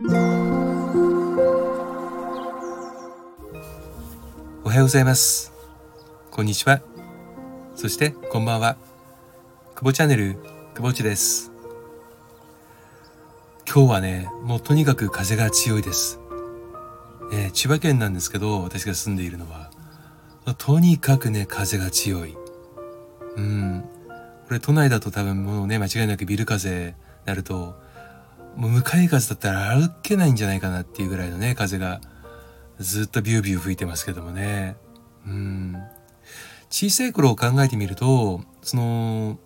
おはようございます。こんにちは。そしてこんばんは。久保チャンネル久保地です。今日はねもうとにかく風が強いです、えー、千葉県なんですけど私が住んでいるのはとにかくね風が強い。うん。これ都内だと多分もうね間違いなくビル風なるともう向かい風だったら歩けないんじゃないかなっていうぐらいのね風がずっとビュービュー吹いてますけどもね。うん。小さい頃を考えてみるとその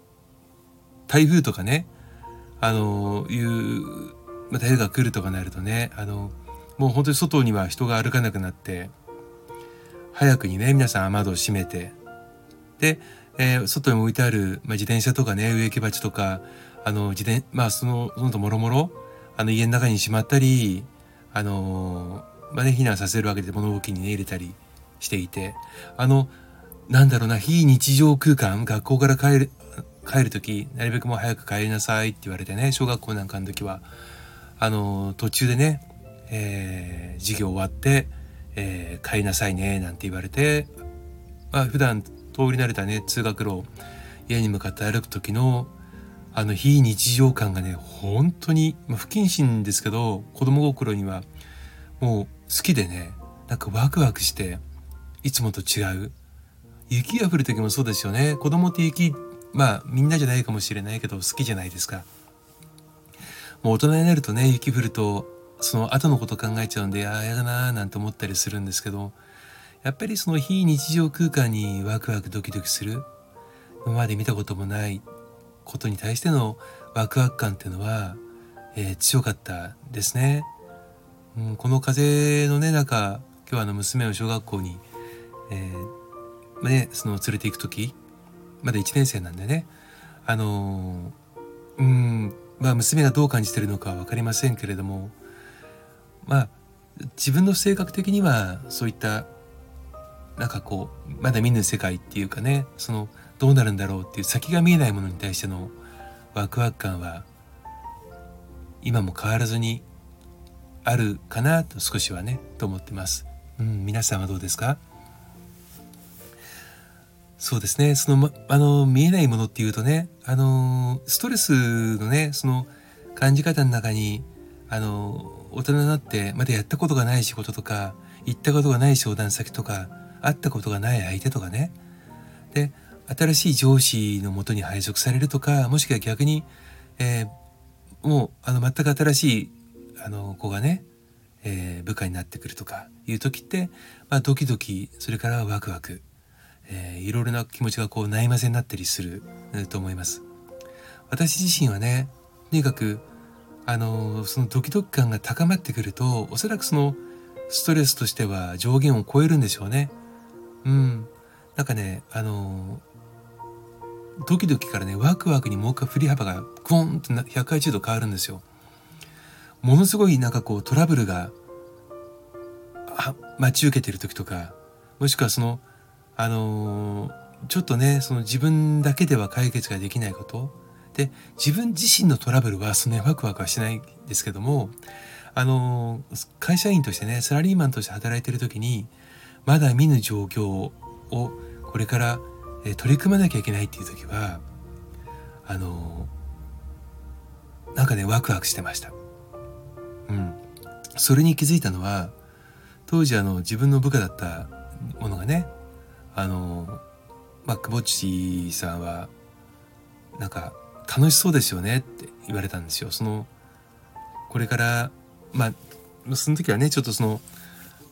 台風とかねあのいう、まあ、台風が来るとかなるとねあのもう本当に外には人が歩かなくなって早くにね皆さん雨戸を閉めてで、えー、外に置いてある、まあ、自転車とかね植木鉢とかあの自転まあそのそのともろもろあの家の中にしまったりあのまあね避難させるわけで物置にね入れたりしていてあのなんだろうな非日常空間学校から帰る帰る時なるべくもう早く帰りなさいって言われてね小学校なんかの時はあの途中でね、えー、授業終わって、えー、帰りなさいねなんて言われて、まあ普段通り慣れたね通学路家に向かって歩く時のあの非日常感がね本当に、まあ、不謹慎ですけど子供心にはもう好きでねなんかワクワクしていつもと違う。雪が降る時もそうですよね。子供って雪まあみんなじゃないかもしれないけど好きじゃないですか。もう大人になるとね雪降るとその後のこと考えちゃうんでああやだなーなんて思ったりするんですけどやっぱりその非日常空間にワクワクドキドキする。今まで見たこともないことに対してのワクワク感っていうのは、えー、強かったですね、うん、この風のね中今日はあの娘を小学校に、えー、ね、その連れて行く時まだ1年生なんでね。あのー、うんまあ娘がどう感じてるのかは分かりませんけれどもまあ自分の性格的にはそういったなんかこうまだ見ぬ世界っていうかねそのどうなるんだろうっていう先が見えないものに対してのワクワク感は今も変わらずにあるかなと少しはねと思ってます。うん、皆さんはどうですか？そうですねその、ま、あの見えないものっていうとねあのストレスのねその感じ方の中にあの大人になってまだやったことがない仕事とか行ったことがない相談先とか会ったことがない相手とかねで新しい上司のもとに配属されるとかもしくは逆に、えー、もうあの全く新しいあの子がね、えー、部下になってくるとかいう時って、まあ、ドキドキそれからワクワク、えー、いろいろな気持ちがこうないまぜになったりする、と思います。私自身はねとにかくあのそのドキドキ感が高まってくるとおそらくそのストレスとしては上限を超えるんでしょうね。うん。なんかね、あのドキドキからねワクワクにもう一回振り幅がグーンと180度変わるんですよ。ものすごいなんかこうトラブルが待ち受けてる時とかもしくはそのあのー、ちょっとねその自分だけでは解決ができないことで自分自身のトラブルはそんなにワクワクはしないんですけどもあのー、会社員としてねサラリーマンとして働いてる時にまだ見ぬ状況をこれから取り組まなきゃいけないっていう時はあのなんかねワクワクしてました。うん、それに気づいたのは当時あの自分の部下だったものがねあのまあ久保地さんはなんか楽しそうですよねって言われたんですよ。そのこれからまあその時はねちょっとその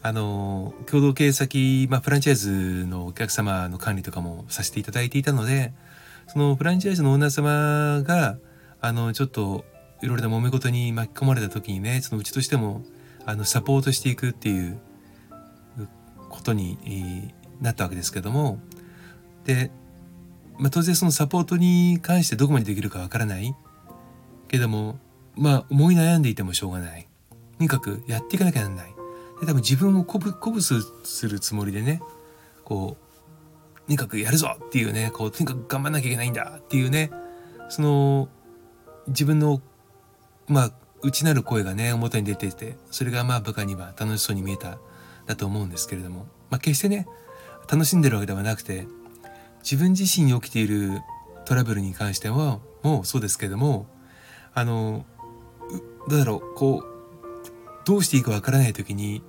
あの共同経営先、まあ、フランチャイズのお客様の管理とかもさせていただいていたのでそのフランチャイズのオーナー様があのちょっといろいろな揉め事に巻き込まれた時にねそのうちとしてもあのサポートしていくっていうことになったわけですけどもで、まあ、当然そのサポートに関してどこまでできるかわからない。けどもまあ思い悩んでいてもしょうがない。とにかくやっていかなきゃならない。で多分自分を鼓舞鼓舞するつもりでねこうとにかくやるぞっていうねこうとにかく頑張んなきゃいけないんだっていうねその自分のまあ内なる声がね表に出ててそれがまあ部下には楽しそうに見えただと思うんですけれども、まあ、決してね楽しんでるわけではなくて自分自身に起きているトラブルに関してはもうそうですけれどもあのどうだろうこうどうしていいかわからない時に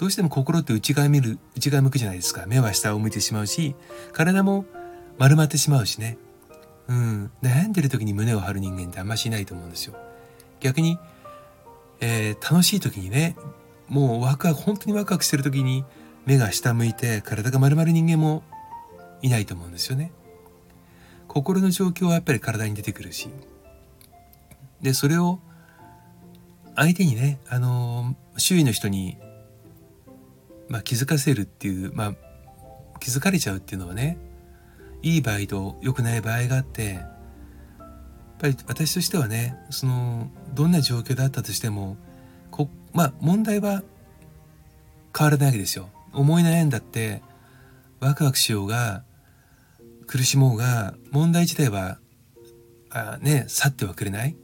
どうしても心って内側見る内側向くじゃないですか。目は下を向いてしまうし体も丸まってしまうしね。うん。悩んでる時に胸を張る人間ってあんましいないと思うんですよ。逆に、えー、楽しい時にねもうワクワク本当にワクワクしてる時に目が下向いて体が丸まる人間もいないと思うんですよね。心の状況はやっぱり体に出てくるし。でそれを相手にねあの周囲の人に、まあ、気づかせるっていう、まあ、気づかれちゃうっていうのはねいい場合と良くない場合があってやっぱり私としてはねそのどんな状況だったとしてもこまあ問題は変わらないわけですよ。思い悩んだってワクワクしようが苦しもうが問題自体はあね去ってはくれない。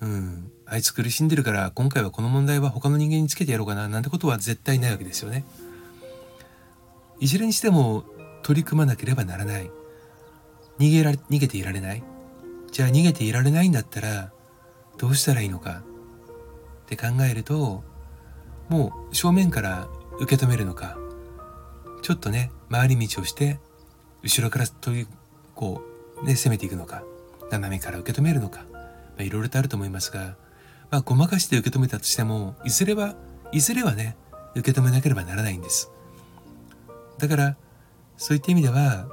うん、あいつ苦しんでるから今回はこの問題は他の人間につけてやろうかななんてことは絶対ないわけですよね。いずれにしても取り組まなければならない。逃げられ、逃げていられない。じゃあ逃げていられないんだったらどうしたらいいのかって考えるともう正面から受け止めるのかちょっとね回り道をして後ろから取りこうね攻めていくのか斜めから受け止めるのかまあ、いろいろとあると思いますが、まあ、ごまかして受け止めたとしても、いずれは、いずれはね、受け止めなければならないんです。だから、そういった意味では、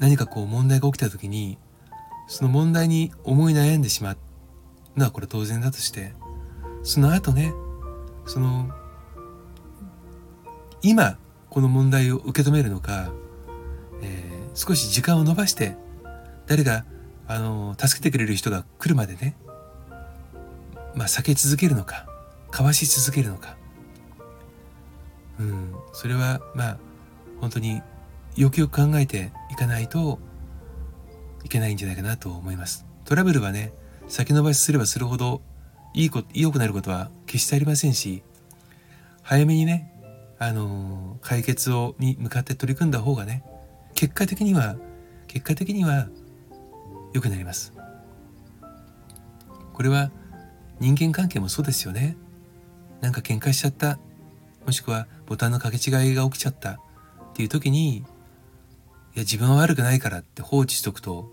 何かこう問題が起きた時に、その問題に思い悩んでしまうのはこれ当然だとして、その後ね、その、今、この問題を受け止めるのか、えー、少し時間を延ばして、誰があの助けてくれる人が来るまでねまあ避け続けるのかかわし続けるのか。うんそれはまあ本当によくよく考えていかないといけないんじゃないかなと思います。トラブルはね先延ばしすればするほどいいこと良くなることは決してありませんし早めにねあの解決をに向かって取り組んだ方がね結果的には結果的には良くなります。これは人間関係もそうですよね。なんか喧嘩しちゃった。もしくはボタンの掛け違いが起きちゃった。っていう時にいや自分は悪くないからって放置しとくと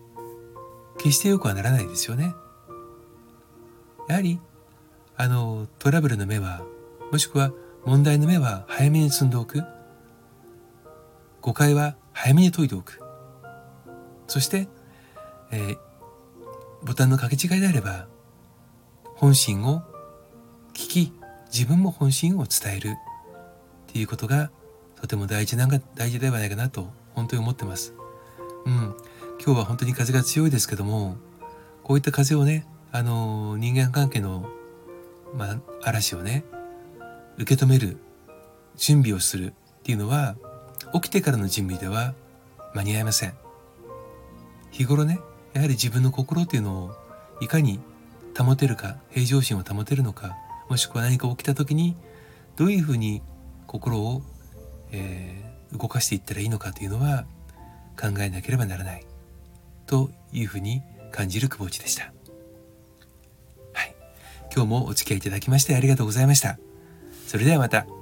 決してよくはならないですよね。やはりあのトラブルの目はもしくは問題の目は早めに積んでおく。誤解は早めに解いておく。そしてえー、ボタンの掛け違いであれば本心を聞き自分も本心を伝えるっていうことがとても大事なんか大事ではないかなと本当に思ってます。うん、今日は本当に風が強いですけどもこういった風をねあの人間関係の、まあ、嵐をね受け止める準備をするっていうのは起きてからの準備では間に合いません。日頃ねやはり自分の心っていうのをいかに保てるか平常心を保てるのかもしくは何か起きた時にどういうふうに心を、えー、動かしていったらいいのかというのは考えなければならないというふうに感じる久保地でした。はい。今日もお付き合いいただきましてありがとうございました。それではまた。